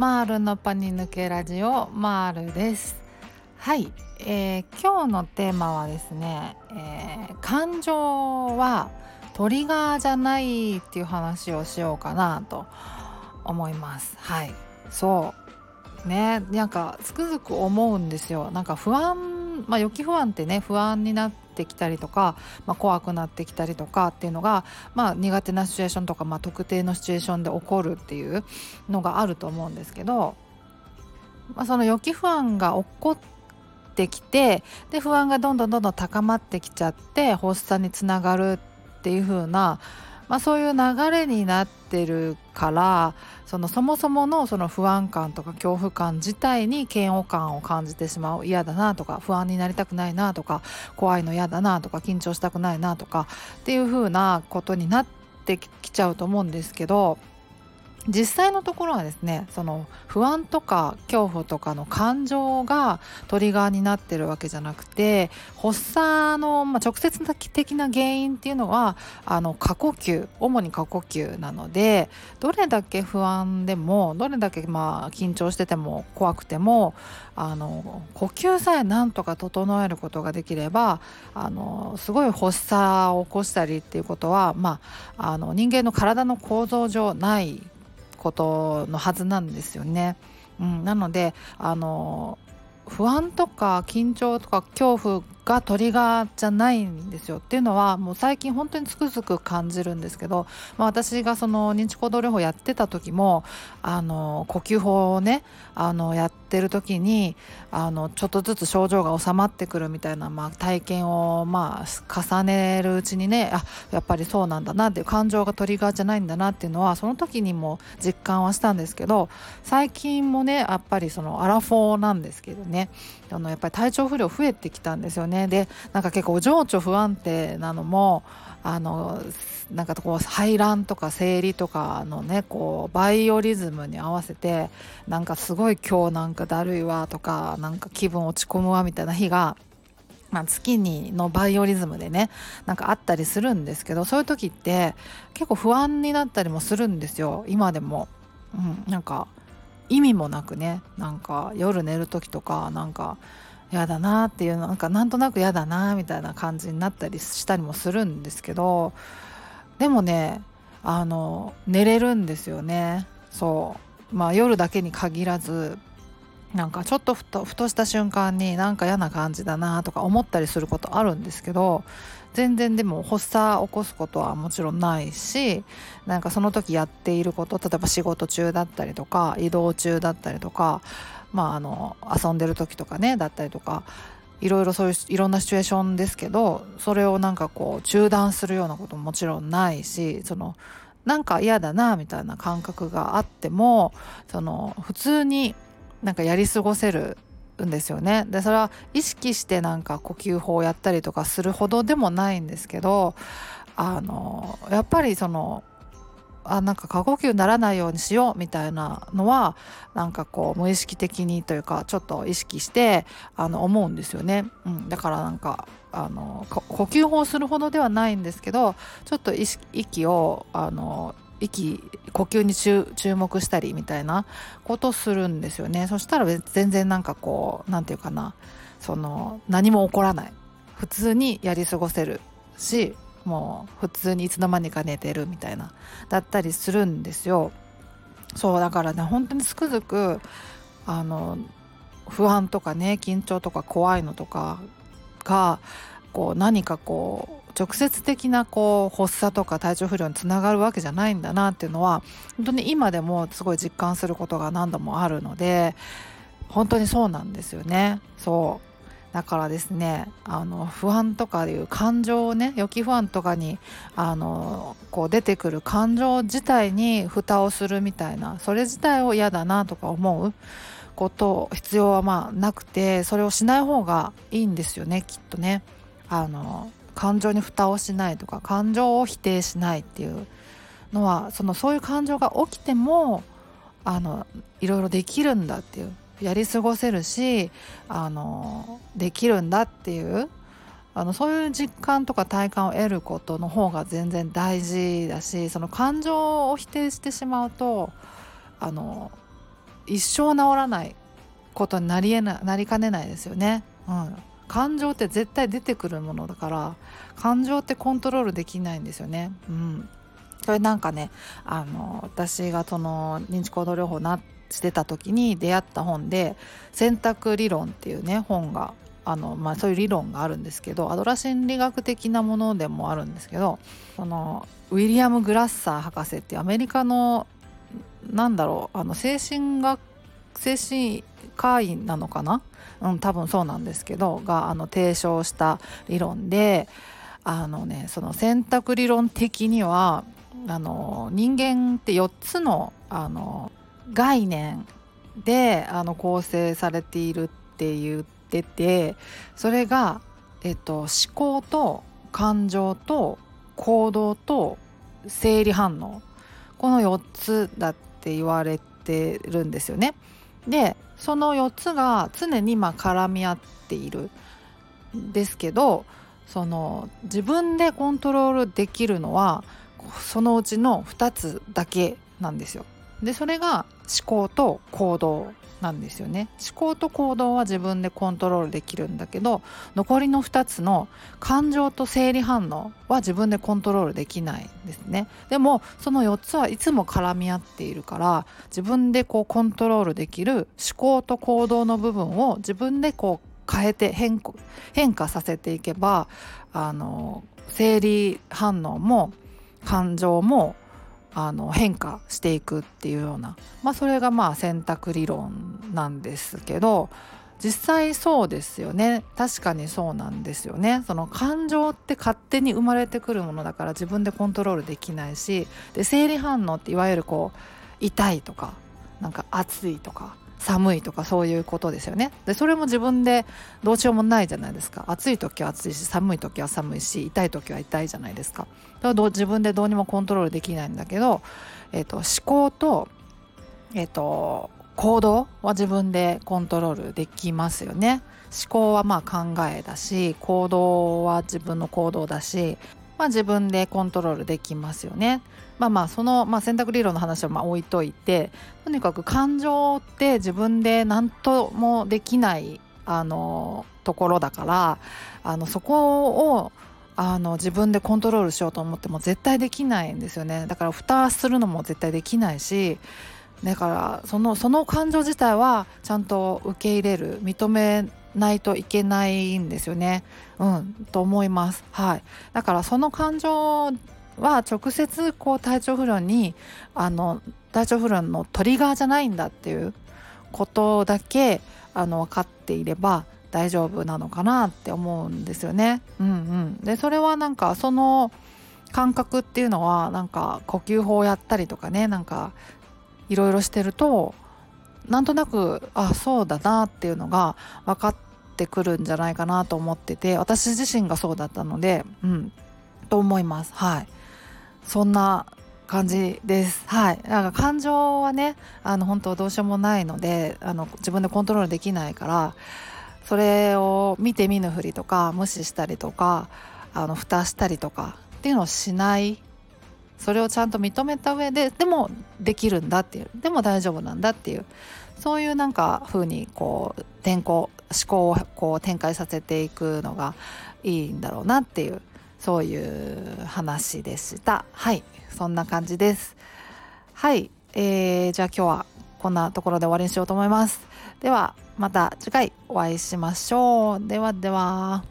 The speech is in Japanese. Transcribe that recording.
マールのパニ抜けラジオマールです。はい、えー、今日のテーマはですね、えー、感情はトリガーじゃないっていう話をしようかなと思います。はいそう。ねなんかつくづく思うんですよ。なんか不安まあ予期不安ってね不安になってきたりとか、まあ、怖くなってきたりとかっていうのが、まあ、苦手なシチュエーションとか、まあ、特定のシチュエーションで起こるっていうのがあると思うんですけど、まあ、その予期不安が起こってきてで不安がどんどんどんどん高まってきちゃって発作につながるっていう風なまあ、そういう流れになってるからそのそもそものその不安感とか恐怖感自体に嫌悪感を感じてしまう。嫌だなとか不安になりたくないなとか怖いの嫌だなとか緊張したくないなとかっていう風なことになってきちゃうと思うんですけど実際のところはですねその不安とか恐怖とかの感情がトリガーになってるわけじゃなくて発作の、まあ、直接的な原因っていうのはあの過呼吸主に過呼吸なのでどれだけ不安でもどれだけまあ緊張してても怖くてもあの呼吸さえなんとか整えることができればあのすごい発作を起こしたりっていうことは、まあ、あの人間の体の構造上ないことのはずなんですよね。うん、なのであの不安とか緊張とか恐怖がトリガーじゃないんですよっていうのはもう最近本当につくづく感じるんですけど、まあ、私がその認知行動療法やってた時もあの呼吸法をねあのやっててる時にあのちょっとずつ症状が治まってくるみたいな、まあ、体験をまあ重ねるうちにねあやっぱりそうなんだなっていう感情がトリガーじゃないんだなっていうのはその時にも実感はしたんですけど最近もねやっぱりそのアラフォーなんですけどねあのやっぱり体調不良増えてきたんですよね。でなんか結構情緒不安定なのもあのなんかこう排卵とか生理とかのねこうバイオリズムに合わせてなんかすごい今日なんかだるいわとかなんか気分落ち込むわみたいな日がまあ、月にのバイオリズムでねなんかあったりするんですけどそういう時って結構不安になったりもするんですよ。今でも、うん、なんか意味もなくねなんか夜寝る時とかなんか嫌だなっていうなんかなんとなく嫌だなみたいな感じになったりしたりもするんですけどでもねあの寝れるんですよね。そう。まあ夜だけに限らずなんかちょっとふとふとした瞬間になんか嫌な感じだなとか思ったりすることあるんですけど全然でも発作起こすことはもちろんないしなんかその時やっていること例えば仕事中だったりとか移動中だったりとかまあ、あの遊んでる時とかねだったりとかいろいろそういういろんなシチュエーションですけどそれをなんかこう中断するようなことももちろんないしそのなんか嫌だなみたいな感覚があってもその普通になんかやり過ごせるんですよね。でそれは意識してなんか呼吸法をやったりとかするほどでもないんですけどあのやっぱりそのあなんか過呼吸ならないようにしようみたいなのはなんかこう無意識的にというかちょっと意識してあの思うんですよね、うん、だからなんかあの呼吸法するほどではないんですけどちょっと意識息をあの息呼吸に注目したりみたいなことするんですよね。そしたら全然なんかこう何て言うかな。その何も起こらない。普通にやり過ごせるしもう普通にいつの間にか寝てるみたいな。だったりするんですよ。そうだからね本当につくづくあの不安とかね緊張とか怖いのとかがこう何かこう直接的なこう発作とか体調不良につながるわけじゃないんだなっていうのは本当に今でもすごい実感することが何度もあるので本当にそうなんですよねそうだからですねあの不安とかいう感情をね予期不安とかにあのこう出てくる感情自体に蓋をするみたいなそれ自体を嫌だなとか思うこと必要はまあなくてそれをしない方がいいんですよねきっとね。あの感情に蓋をしないとか感情を否定しないっていうのはそのそういう感情が起きてもあのいろいろできるんだっていうやり過ごせるしあのできるんだっていうあのそういう実感とか体感を得ることの方が全然大事だしその感情を否定してしまうとあの一生治らないことになりえななりかねないですよね。うん、感情って絶対出てくるものだから感情ってコントロールできないんですよね。うん、それなんかねあの私がその認知行動療法なしてた時に出会った本で「選択理論」っていうね本があの、まあ、そういう理論があるんですけどアドラ心理学的なものでもあるんですけどそのウィリアム・グラッサー博士っていうアメリカのなんだろうあの精神学精神科医なのかな、うん、多分そうなんですけどがあの提唱した理論であのねその選択理論的にはあの人間って4つのあの概念であの構成されているって言っててそれが、えっと、思考と感情と行動と生理反応この4つだって言われてるんですよね。でその4つが常にま絡み合っているんですけどその自分でコントロールできるのはそのうちの2つだけなんですよ。でそれが思考と行動なんですよね。思考と行動は自分でコントロールできるんだけど残りの2つの感情と生理反応は自分でコントロールできないんですね。でもその4つはいつも絡み合っているから自分でこうコントロールできる思考と行動の部分を自分でこう変えて変変化させていけばあの生理反応も感情もあの変化していくっていうような、まあ、それがまあ選択理論なんですけど実際そうですよね。確かにそうなんですよね。その感情って勝手に生まれてくるものだから自分でコントロールできないしで生理反応っていわゆるこう痛いとかなんか熱いとか寒いとかそういうことですよね。でそれも自分でどうしようもないじゃないですか。暑い時は暑いし寒い時は寒いし痛い時は痛いじゃないですか。だから自分でどうにもコントロールできないんだけど、えーと、思考と,、えーと、行動は自分でコントロールできますよね。思考はまあ考えだし行動は自分の行動だしまあ、自分でコントロールできますよね。まあまあその、まあ、選択理論の話はまあ置いといてとにかく感情って自分で何ともできないあのところだからあのそこをあの自分でコントロールしようと思っても絶対できないんですよねだから蓋するのも絶対できないしだからそのその感情自体はちゃんと受け入れる認めないといけないんですよね。うん、と思います。はい、だからその感情は直接こう体調不良にあの体調不良のトリガーじゃないんだっていうことだけあの分かっていれば大丈夫なのかなって思うんですよね。うんうん、でそれはなんかその感覚っていうのはなんか呼吸法をやったりとかねなんかいろいろしてるとなんとなくあそうだなっていうのが分かってくるんじゃないかなと思ってて私自身がそうだったのでうんと思います。はい。そんな感じです。はい。なんか感情はねあの本当どうしようもないのであの自分でコントロールできないからそれを見て見ぬふりとか無視したりとかあの蓋したりとかっていうのをしないそれをちゃんと認めた上ででもできるんだっていうでも大丈夫なんだっていうそういうなんか風にこう転校思考をこう展開させていくのがいいんだろうなっていうそういう話でした。はいそんな感じです。はい、えー、じゃあ今日はこんなところで終わりにしようと思います。ではまた次回お会いしましょう。ではでは。